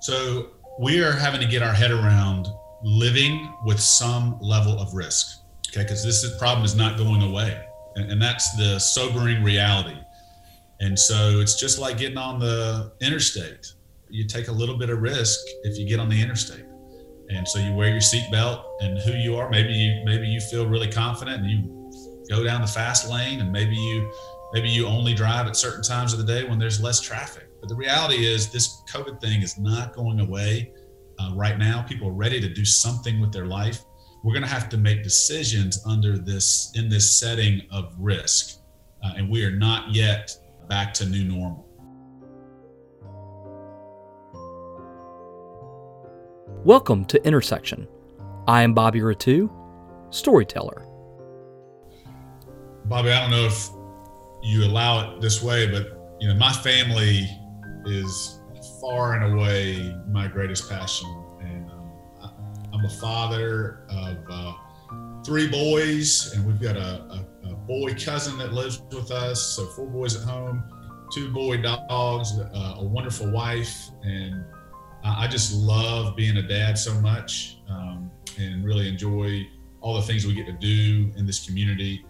So we are having to get our head around living with some level of risk. Okay, because this is, problem is not going away, and, and that's the sobering reality. And so it's just like getting on the interstate. You take a little bit of risk if you get on the interstate. And so you wear your seatbelt and who you are. Maybe you maybe you feel really confident and you go down the fast lane and maybe you maybe you only drive at certain times of the day when there's less traffic. But the reality is this COVID thing is not going away uh, right now. People are ready to do something with their life. We're going to have to make decisions under this in this setting of risk, uh, and we are not yet back to new normal. Welcome to Intersection. I am Bobby Rettew, storyteller. Bobby, I don't know if you allow it this way, but you know, my family is far and away my greatest passion, and um, I, am a father of uh, three boys, and we've got a, a, a, boy cousin that lives with us, so four boys at home, two boy dogs, uh, a wonderful wife, and I just love being a dad so much um, and really enjoy all the things we get to do in this community.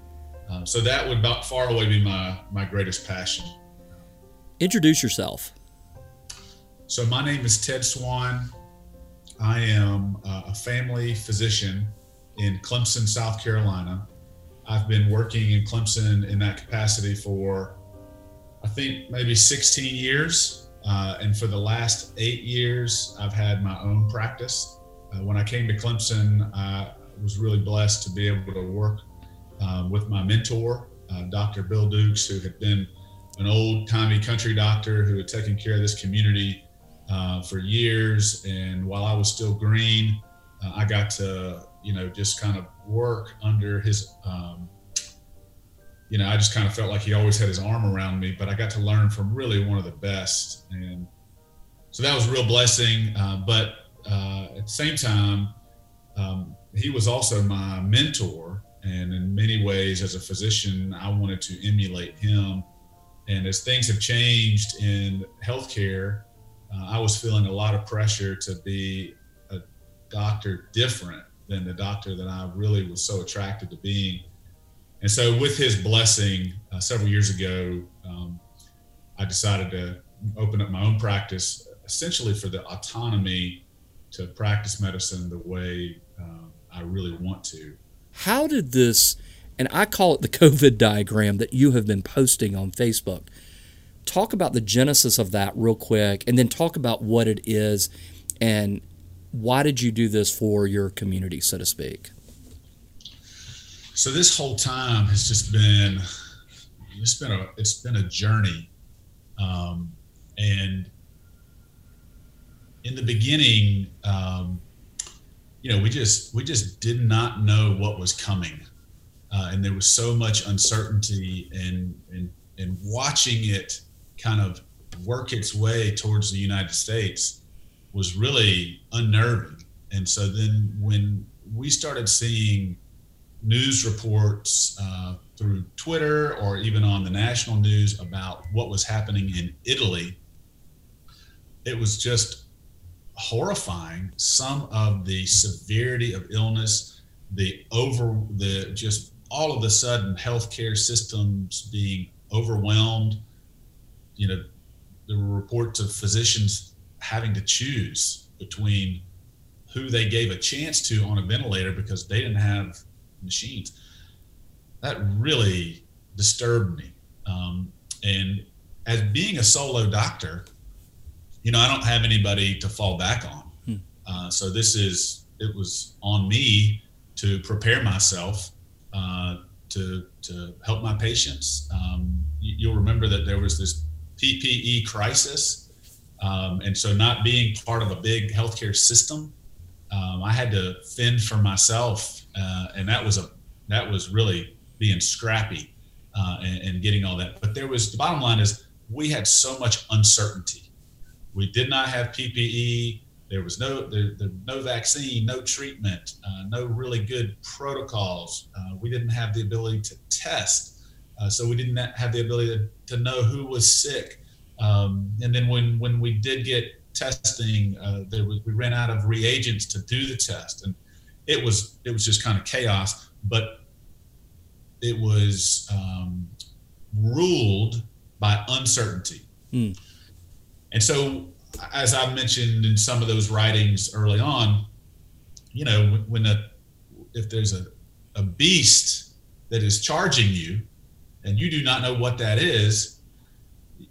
Um, so that would about far away be my my greatest passion. Introduce yourself. So my name is Ted Swan. I am a family physician in Clemson, South Carolina. I've been working in Clemson in that capacity for I think maybe 16 years. Uh, and for the last eight years, I've had my own practice. Uh, when I came to Clemson, I was really blessed to be able to work uh, with my mentor, uh, Dr. Bill Dukes, who had been an old timey country doctor who had taken care of this community uh, for years. And while I was still green, uh, I got to, you know, just kind of work under his um, you know, I just kind of felt like he always had his arm around me, but I got to learn from really one of the best. And so that was a real blessing. Uh, but uh, at the same time, um, he was also my mentor. And in many ways, as a physician, I wanted to emulate him. And as things have changed in healthcare, uh, I was feeling a lot of pressure to be a doctor different than the doctor that I really was so attracted to being. And so, with his blessing, uh, several years ago, um, I decided to open up my own practice, essentially for the autonomy to practice medicine the way uh, I really want to. How did this, and I call it the COVID diagram that you have been posting on Facebook, talk about the genesis of that real quick, and then talk about what it is and why did you do this for your community, so to speak? so this whole time has just been it's been a it's been a journey um, and in the beginning um, you know we just we just did not know what was coming uh, and there was so much uncertainty and and and watching it kind of work its way towards the united states was really unnerving and so then when we started seeing news reports uh, through Twitter or even on the national news about what was happening in Italy, it was just horrifying. Some of the severity of illness, the over, the just all of a sudden healthcare systems being overwhelmed. You know, there were reports of physicians having to choose between who they gave a chance to on a ventilator because they didn't have machines. That really disturbed me. Um, and as being a solo doctor, you know, I don't have anybody to fall back on. Hmm. Uh, so this is, it was on me to prepare myself uh, to, to help my patients. Um, you, will remember that there was this PPE crisis. Um, and so, not being part of a big healthcare system, um, I had to fend for myself, uh, and that was a that was really being scrappy uh, and, and, getting all that. But there was the bottom line is we had so much uncertainty. We did not have PPE. There was no there, there no vaccine, no treatment, uh, no really good protocols. Uh, we didn't have the ability to test, uh, so we didn't have the ability to, to know who was sick. Um, and then when when we did get testing. Uh, there was, we ran out of reagents to do the test, and it was it was just kind of chaos. But it was um, ruled by uncertainty. Mm. And so, as I mentioned in some of those writings early on, you know, when a if there's a, a beast that is charging you and you do not know what that is,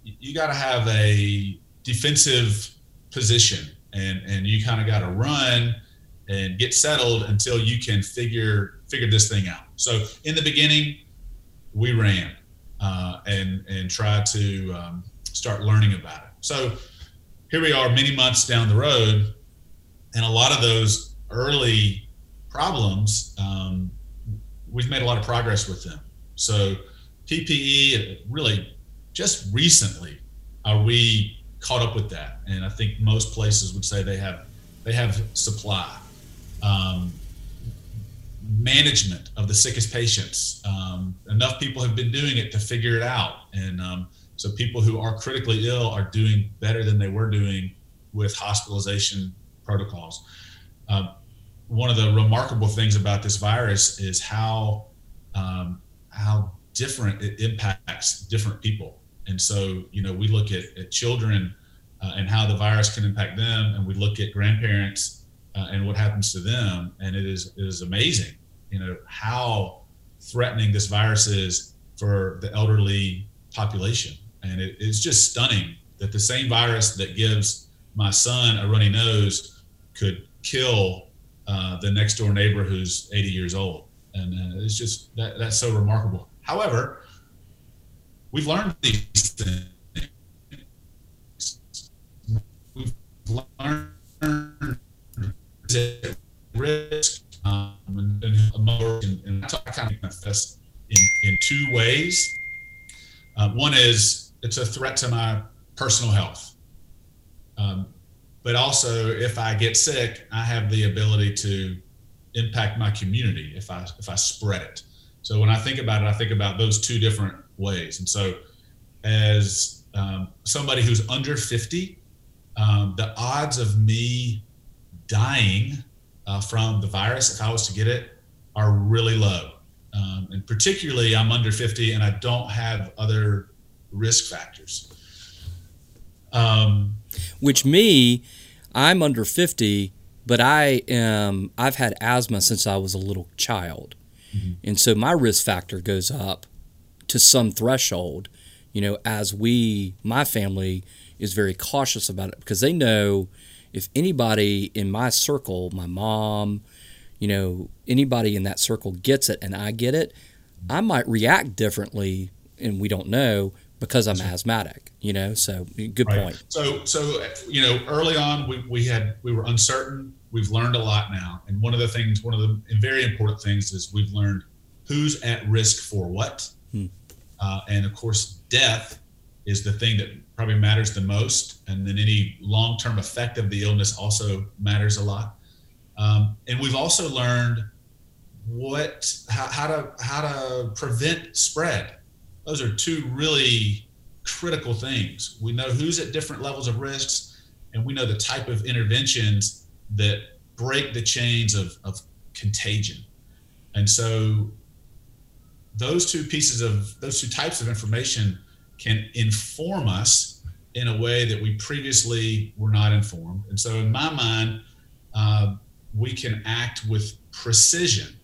you got to have a defensive position and, and you kind of got to run and get settled until you can figure figure this thing out. So in the beginning, we ran uh, and and tried to um, start learning about it. So here we are, many months down the road, and a lot of those early problems, um, we've made a lot of progress with them. So PPE, really, just recently, are we caught up with that? And I think most places would say they have they have supply. Um, management of the sickest patients. Um, enough people have been doing it to figure it out, and um, so people who are critically ill are doing better than they were doing with hospitalization protocols. Um, one of the remarkable things about this virus is how um, how different it impacts different people. And so, you know, we look at, at children uh, and how the virus can impact them, and we look at grandparents uh, and what happens to them, and it is it is amazing, you know, how threatening this virus is for the elderly population, and it, it's just stunning that the same virus that gives my son a runny nose could kill uh, the next door neighbor who's 80 years old, and uh, it's just that that's so remarkable. However, we've learned these things. We've learned risk um, and, and, and I kind of manifest in, in two ways. One is it's a threat to my personal health. Um, but also, if I get sick, I have the ability to impact my community if I if I spread it. So when I think about it, I think about those two different ways. And so, as um, somebody who's under 50, um, the odds of me dying uh, from the virus, if I was to get it, are really low. Um, and particularly, I'm under 50 and I don't have other risk factors. Um, Which me, I'm under 50, but I am. I've had asthma since I was a little child, mm-hmm. and so my risk factor goes up to some threshold. You know, as we, my family is very cautious about it because they know if anybody in my circle, my mom, you know, anybody in that circle gets it and I get it, I might react differently and we don't know because I'm asthmatic, you know. So good right. point. So so you know, early on we, we had we were uncertain. We've learned a lot now. And one of the things, one of the very important things is we've learned who's at risk for what. Hmm. Uh, and of course, death is the thing that probably matters the most. And then any long term effect of the illness also matters a lot. Um, and we've also learned what how, how to how to prevent spread. Those are two really critical things. We know who's at different levels of risks, and we know the type of interventions that break the chains of, of contagion. And so those two pieces of those two types of information can inform us in a way that we previously were not informed. And so, in my mind, uh, we can act with precision.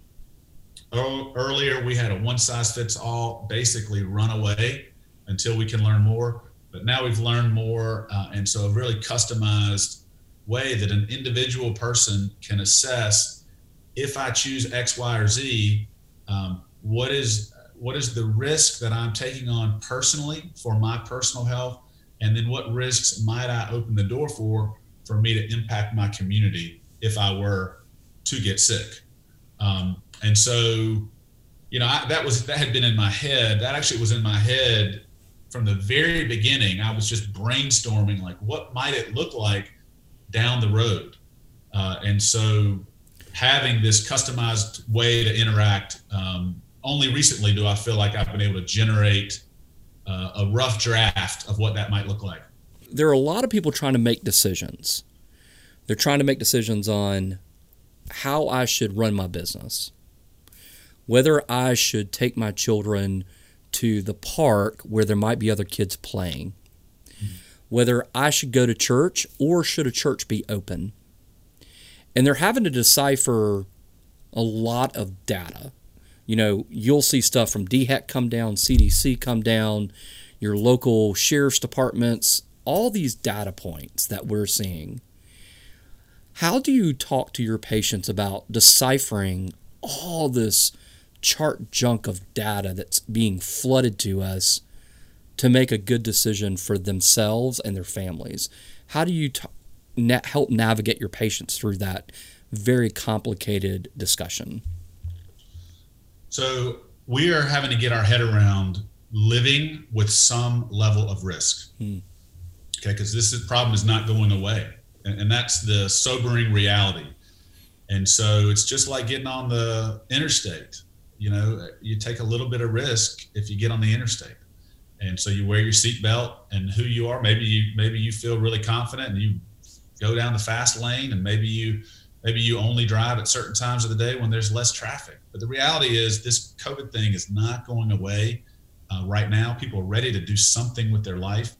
earlier, we had a one size fits all, basically run away until we can learn more. But now we've learned more. Uh, and so, a really customized way that an individual person can assess if I choose X, Y, or Z, um, what is what is the risk that I'm taking on personally for my personal health? And then what risks might I open the door for for me to impact my community if I were to get sick? Um, and so, you know, I, that was that had been in my head. That actually was in my head from the very beginning. I was just brainstorming like, what might it look like down the road? Uh, and so, having this customized way to interact um, only recently do I feel like I've been able to generate uh, a rough draft of what that might look like. there are a lot of people trying to make decisions. They're trying to make decisions on how I should run my business, whether I should take my children to the park where there might be other kids playing, whether I should go to church or should a church be open. And they're having to decipher a lot of data. You know, you'll see stuff from DHEC come down, CDC come down, your local sheriff's departments, all these data points that we're seeing. How do you talk to your patients about deciphering all this chart junk of data that's being flooded to us to make a good decision for themselves and their families? How do you t- na- help navigate your patients through that very complicated discussion? So, we are having to get our head around living with some level of risk. Hmm. Okay, because this is, problem is not going away and, and that's the sobering reality. And so it's just like getting on the interstate. You know, you take a little bit of risk if you get on the interstate. And so you wear your seatbelt and who you are. Maybe you maybe you feel really confident and you go down the fast lane and maybe you maybe you only drive at certain times of the day when there's less traffic. But the reality is this COVID thing is not going away uh, right now. People are ready to do something with their life.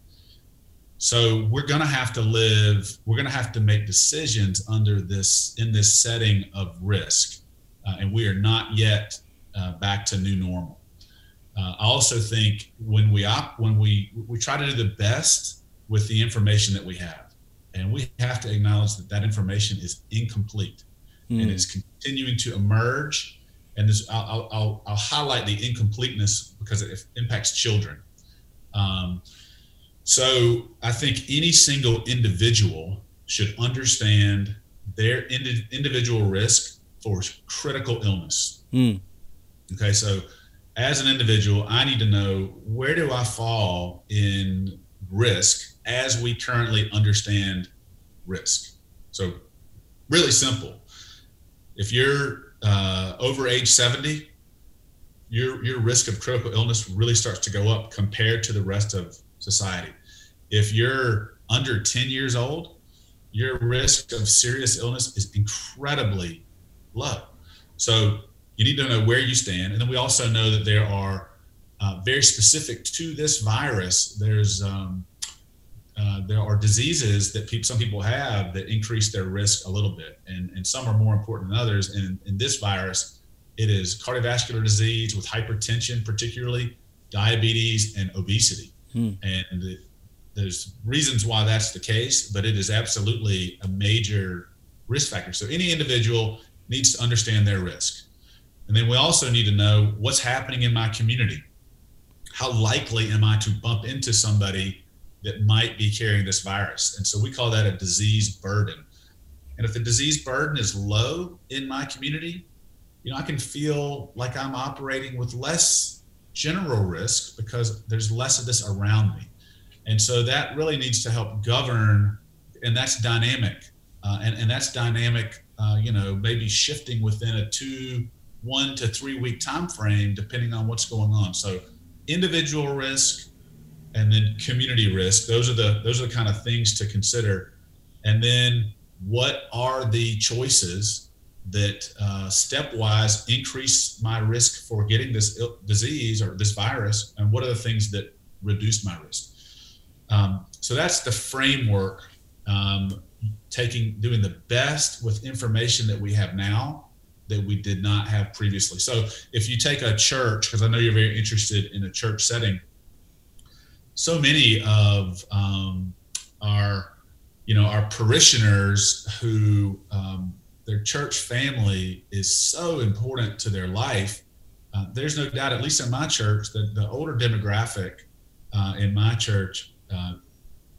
So we're going to have to live, we're going to have to make decisions under this, in this setting of risk. Uh, and we are not yet uh, back to new normal. Uh, I also think when we op, when we we try to do the best with the information that we have, and we have to acknowledge that that information is incomplete mm. and it's continuing to emerge. And this, I'll, I'll, I'll highlight the incompleteness because it impacts children. Um, so I think any single individual should understand their indi- individual risk for critical illness. Mm. Okay, so as an individual, I need to know where do I fall in risk as we currently understand risk. So, really simple. If you're uh, over age 70, your your risk of critical illness really starts to go up compared to the rest of society. If you're under 10 years old, your risk of serious illness is incredibly low. So you need to know where you stand. And then we also know that there are uh, very specific to this virus, there's um, uh, there are diseases that people, some people have that increase their risk a little bit, and, and some are more important than others. And in this virus, it is cardiovascular disease with hypertension, particularly diabetes and obesity. Hmm. And there's reasons why that's the case, but it is absolutely a major risk factor. So any individual needs to understand their risk. And then we also need to know what's happening in my community. How likely am I to bump into somebody that might be carrying this virus? And so we call that a disease burden. And if the disease burden is low in my community, you know, I can feel like I'm operating with less general risk because there's less of this around me. And so that really needs to help govern, and that's dynamic. Uh, and, and that's dynamic, uh, you know, maybe shifting within a two, one to three week time frame, depending on what's going on. So individual risk and then community risk, those are the those are the kind of things to consider. And then what are the choices that uh, stepwise increase my risk for getting this disease or this virus, and what are the things that reduce my risk? Um, so that's the framework. Um, taking doing the best with information that we have now that we did not have previously. So if you take a church, because I know you're very interested in a church setting, so many of um, our you know our parishioners who um, their church family is so important to their life. Uh, there's no doubt, at least in my church, that the older demographic uh, in my church uh,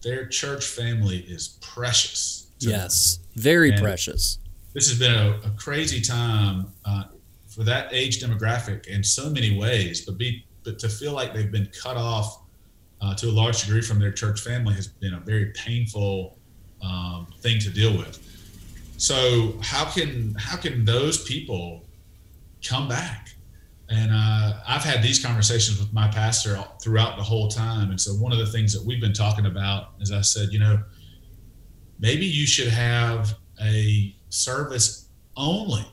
their church family is precious. Yes, them. very and precious. This has been a, a crazy time uh, for that age demographic in so many ways, but be but to feel like they've been cut off uh, to a large degree from their church family has been a very painful um, thing to deal with. So how can how can those people come back? and uh, I've had these conversations with my pastor throughout the whole time. And so one of the things that we've been talking about is I said, you know, maybe you should have a service only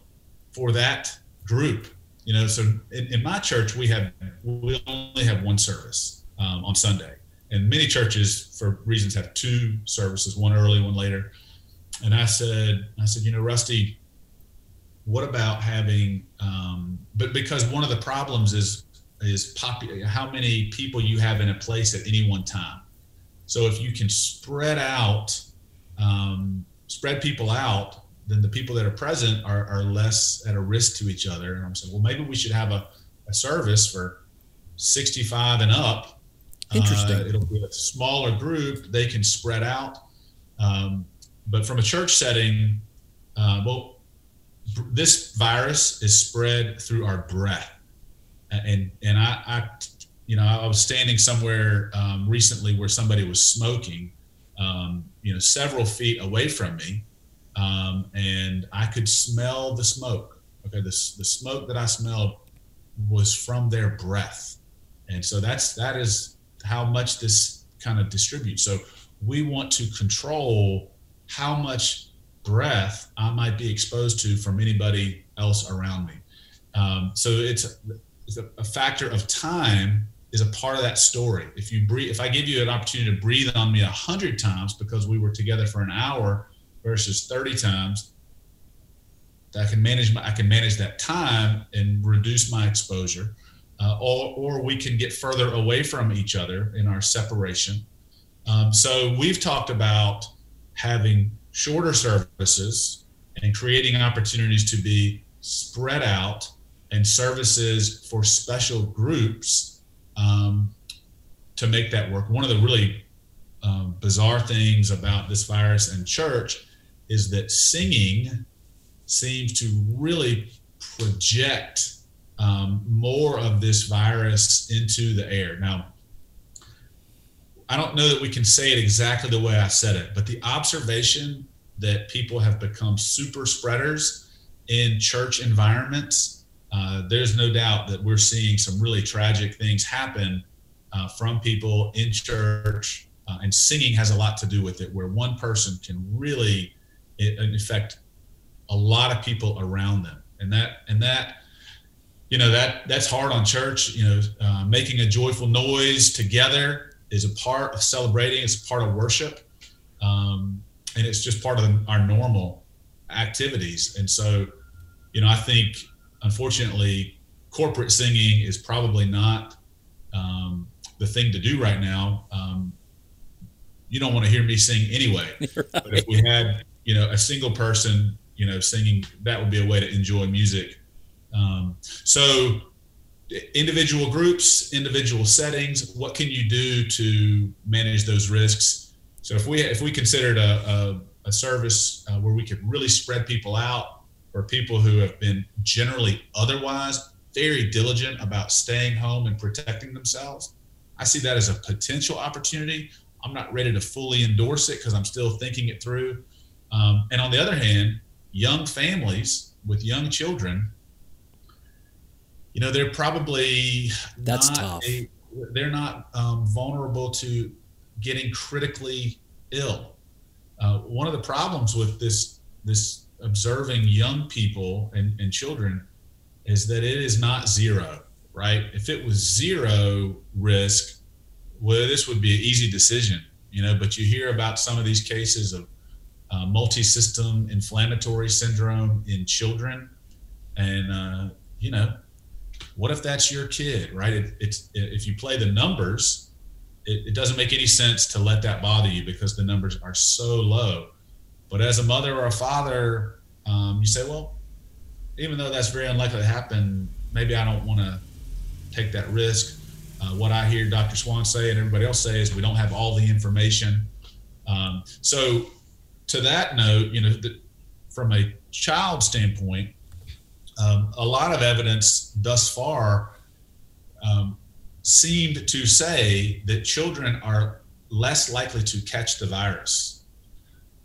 for that group. You know, so in, in my church we have we only have one service um, on Sunday, and many churches, for reasons, have two services, one early, one later. And I said, I said, you know, Rusty, what about having um, but because one of the problems is is popu- how many people you have in a place at any one time so if you can spread out um, spread people out then the people that are present are, are less at a risk to each other. And i'm saying well maybe we should have a, a service for 65 and up. Interesting. uh, it'll be a smaller group. They can spread out. Um, but from a church setting uh, well this virus is spread through our breath. And and I, I you know, I was standing somewhere um, recently where somebody was smoking, um, you know, several feet away from me, um, and I could smell the smoke. Okay, the the smoke that I smelled was from their breath, and so that's that is how much this kind of distributes. So we want to control how much breath I might be exposed to from anybody else around me. Um, so it's, it's a, a, factor of time is a part of that story. If you breathe, if I give you an opportunity to breathe on me a hundred times because we were together for an hour versus 30 times, I can manage my, I can manage that time and reduce my exposure. Uh, or, or we can get further away from each other in our separation. Um, so we've talked about having shorter services and creating opportunities to be spread out and services for special groups um, to make that work. One of the really um, bizarre things about this virus and church is that singing seems to really project um, more of this virus into the air. Now, I don't know that we can say it exactly the way I said it, but the observation that people have become super spreaders in church environments, uh, there's no doubt that we're seeing some really tragic things happen uh, from people in church. Uh, and singing has a lot to do with it, where one person can really affect a lot of people around them. And that, and that, you know that that's hard on church you know uh, making a joyful noise together is a part of celebrating. It's a part of worship, um, and it's just part of our normal activities. And so, you know, I think unfortunately, corporate singing is probably not um, the thing to do right now. Um, you don't want to hear me sing anyway. Right. But if we had, you know, a single person, you know, singing, that would be a way to enjoy music. Um, so individual groups, individual settings. What can you do to manage those risks? So if we if we considered a, a, a service uh, where we could really spread people out for people who have been generally otherwise very diligent about staying home and protecting themselves, I see that as a potential opportunity. I'm not ready to fully endorse it because I'm still thinking it through. Um, and on the other hand, young families with young children you know, they're probably that's tough. A, they're not um, vulnerable to getting critically ill. Uh, one of the problems with this this observing young people and, and children is that it is not zero, right? If it was zero risk, well, this would be an easy decision, you know. But you hear about some of these cases of uh, multi-system inflammatory syndrome in children, and uh, you know what if that's your kid, right? It, it's if you play the numbers, it, it, doesn't make any sense to let that bother you because the numbers are so low. But as a mother or a father, um, you say, well, even though that's very unlikely to happen, maybe I don't want to take that risk. Uh, what I hear Dr. Swan say and everybody else say is we don't have all the information. Um, so, to that note, you know, the, from a child standpoint, um, a lot of evidence thus far um, seemed to say that children are less likely to catch the virus.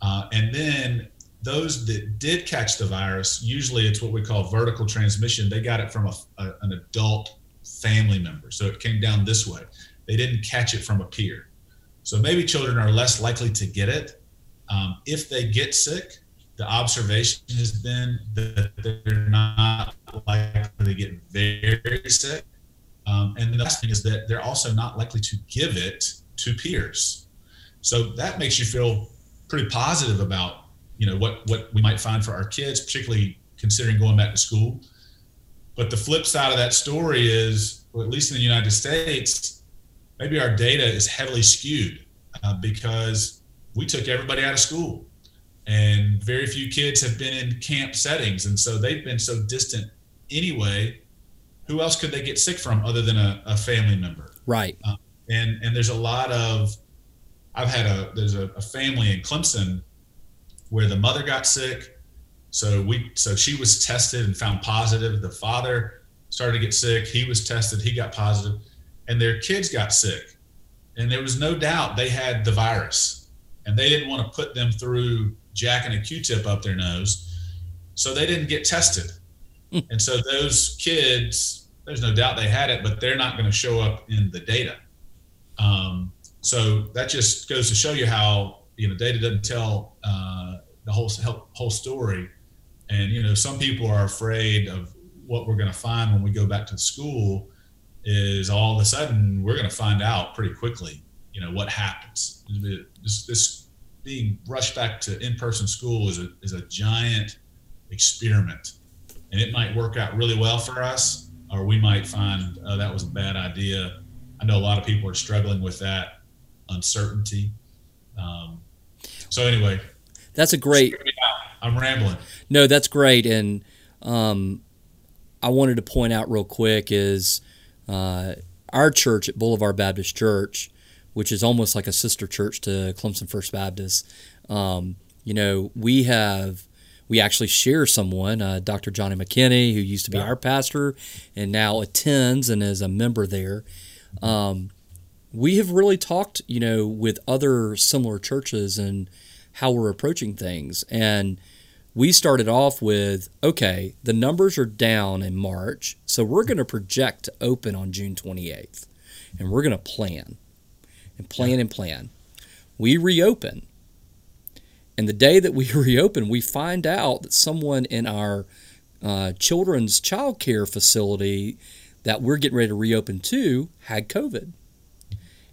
Uh, and then those that did catch the virus, usually it's what we call vertical transmission. They got it from a, a, an adult family member. So it came down this way. They didn't catch it from a peer. So maybe children are less likely to get it. Um, if they get sick, the observation has been that they're not likely to get very sick. Um, and the last thing is that they're also not likely to give it to peers. So that makes you feel pretty positive about you know what what we might find for our kids, particularly considering going back to school. But the flip side of that story is, well, at least in the United States, maybe our data is heavily skewed uh, because we took everybody out of school, and very few kids have been in camp settings, and so they've been so distant anyway. Who else could they get sick from other than a, a family member? Right. Uh, and and there's a lot of I've had a there's a, a family in Clemson where the mother got sick. So we so she was tested and found positive. The father started to get sick. He was tested. He got positive, and their kids got sick. And there was no doubt they had the virus, and they didn't want to put them through jacking a Q-tip up their nose, so they didn't get tested. Hmm. and so those kids, there's no doubt they had it, but they're not going to show up in the data. Um, so that just goes to show you how you know data doesn't tell uh, the whole whole story and you know some people are afraid of what we're going to find when we go back to school is all of a sudden we're going to find out pretty quickly you know what happens. This, this being rushed back to in-person school is a, is a giant experiment. And it might work out really well for us or we might find oh, that was a bad idea. I know a lot of people are struggling with that uncertainty. Um, so anyway, that's a great. I'm rambling. No, that's great, and um, I wanted to point out real quick is uh, our church at Boulevard Baptist Church, which is almost like a sister church to Clemson First Baptist. Um, you know, we have we actually share someone, uh, Dr. Johnny McKinney, who used to be yeah. our pastor and now attends and is a member there. Um, we have really talked, you know, with other similar churches and how we're approaching things. And we started off with okay, the numbers are down in March, so we're going to project to open on June 28th. And we're going to plan and plan and plan. We reopen. And the day that we reopen, we find out that someone in our uh, children's child care facility that we're getting ready to reopen to had COVID.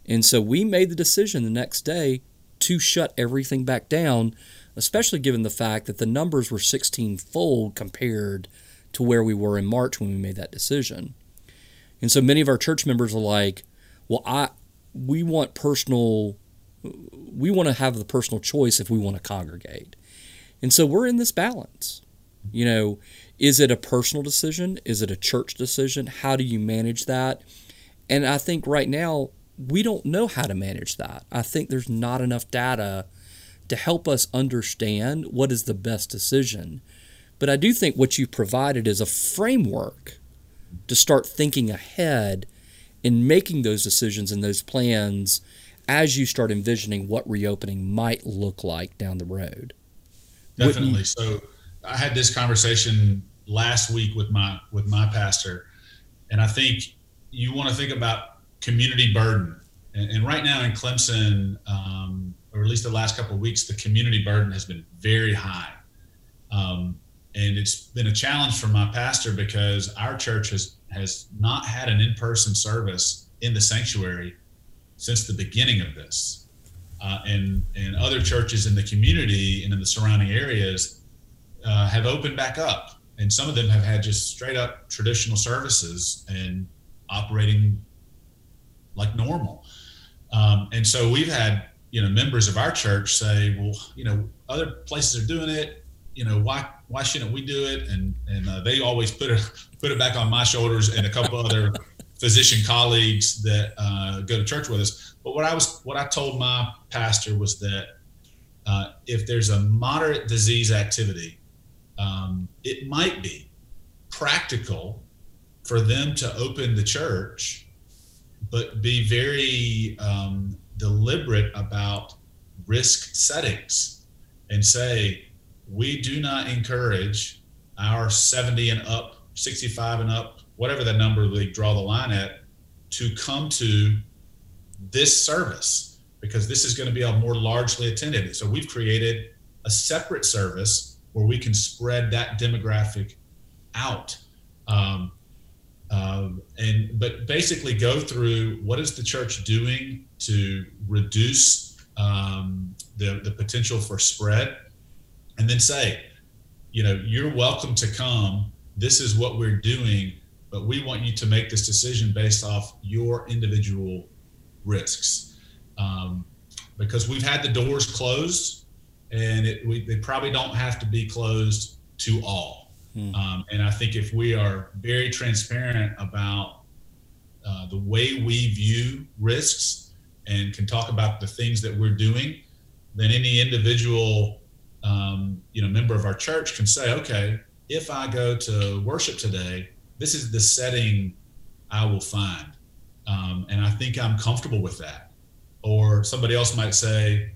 And so we made the decision the next day to shut everything back down, especially given the fact that the numbers were 16 fold compared to where we were in March when we made that decision. And so many of our church members are like, well, I we want personal we want to have the personal choice if we want to congregate. And so we're in this balance. You know, is it a personal decision? Is it a church decision? How do you manage that? And I think right now we don't know how to manage that. I think there's not enough data to help us understand what is the best decision. But I do think what you provided is a framework to start thinking ahead in making those decisions and those plans as you start envisioning what reopening might look like down the road. Definitely. You, so I had this conversation last week with my with my pastor, and I think you want to think about community burden. And, and right now in Clemson, um, or at least the last couple of weeks, the community burden has been very high. Um, and it's been a challenge for my pastor because our church has has not had an in-person service in the sanctuary since the beginning of this. Uh, and and other churches in the community and in the surrounding areas uh, have opened back up, and some of them have had just straight up traditional services and operating like normal. Um, and so we've had you know members of our church say, well, you know, other places are doing it. You know, why why shouldn't we do it? And and uh, they always put it put it back on my shoulders and a couple other physician colleagues that uh, go to church with us. But what I was what I told my pastor was that uh, if there's a moderate disease activity, um, it might be practical for them to open the church but be very um, deliberate about risk settings and say, we do not encourage our 70 and up, 65 and up, whatever the number they draw the line at, to come to this service because this is going to be a more largely attended. So we've created a separate service where we can spread that demographic out. Um, uh, and but basically go through what is the church doing to reduce um, the the potential for spread, and then say, you know, you're welcome to come. This is what we're doing, but we want you to make this decision based off your individual risks, um, because we've had the doors closed, and it, we, they probably don't have to be closed to all Hmm. Um, and I think if we are very transparent about uh, the way we view risks and can talk about the things that we're doing, then any individual um, you know member of our church can say, okay, if I go to worship today, this is the setting I will find, um, and I think I'm comfortable with that. Or somebody else might say,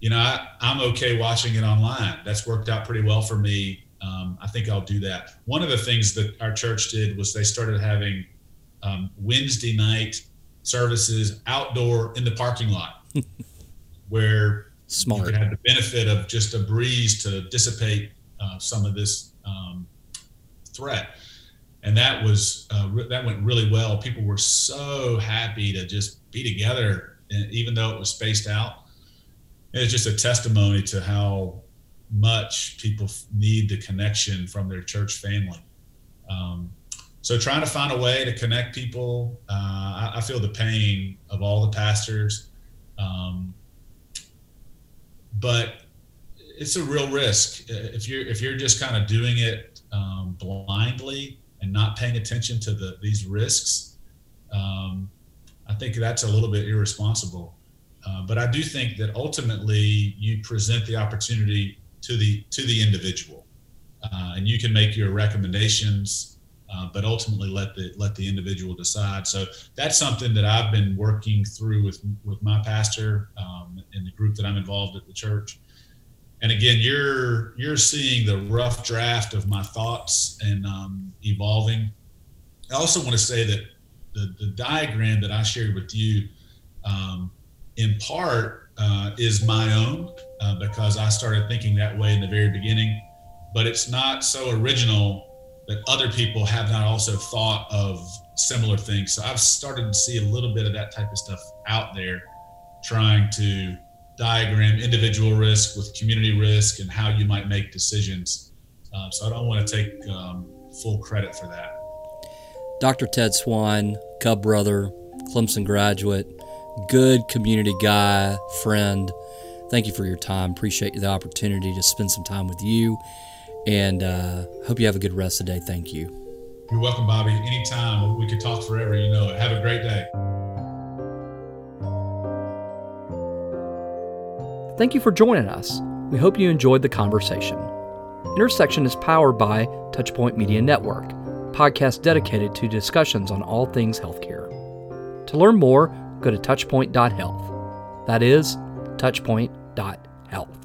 you know, I, I'm okay watching it online. That's worked out pretty well for me um, I think I'll do that. One of the things that our church did was they started having um, Wednesday night services outdoor in the parking lot, where Smart. you could have the benefit of just a breeze to dissipate uh, some of this um, threat. And that was uh, re- that went really well. People were so happy to just be together, even though it was spaced out. It's just a testimony to how much people need the connection from their church family. Um, so trying to find a way to connect people, uh, I, I, feel the pain of all the pastors, um, but it's a real risk if you're if you're just kind of doing it um, blindly and not paying attention to the these risks. Um, I think that's a little bit irresponsible. Uh, but I do think that ultimately you present the opportunity to the to the individual, uh, and you can make your recommendations, uh, but ultimately let the let the individual decide. So that's something that I've been working through with with my pastor um, in the group that I'm involved at the church. And again, you're you're seeing the rough draft of my thoughts and um, evolving. I also want to say that the, the diagram that I shared with you, um, in part, uh, is my own uh, because I started thinking that way in the very beginning. But it's not so original that other people have not also thought of similar things. So I've started to see a little bit of that type of stuff out there, trying to diagram individual risk with community risk and how you might make decisions. Uh, so I don't want to take um, full credit for that. Dr. Ted Swan, Cub brother, Clemson graduate, good community guy, friend. Thank you for your time. Appreciate the opportunity to spend some time with you. And uh, hope you have a good rest of the day. Thank you. You're welcome, Bobby. Anytime we could talk forever, you know it. Have a great day. Thank you for joining us. We hope you enjoyed the conversation. Intersection is powered by Touchpoint Media Network, podcast dedicated to discussions on all things healthcare. To learn more, go to touchpoint.health. That is touchpoint.health.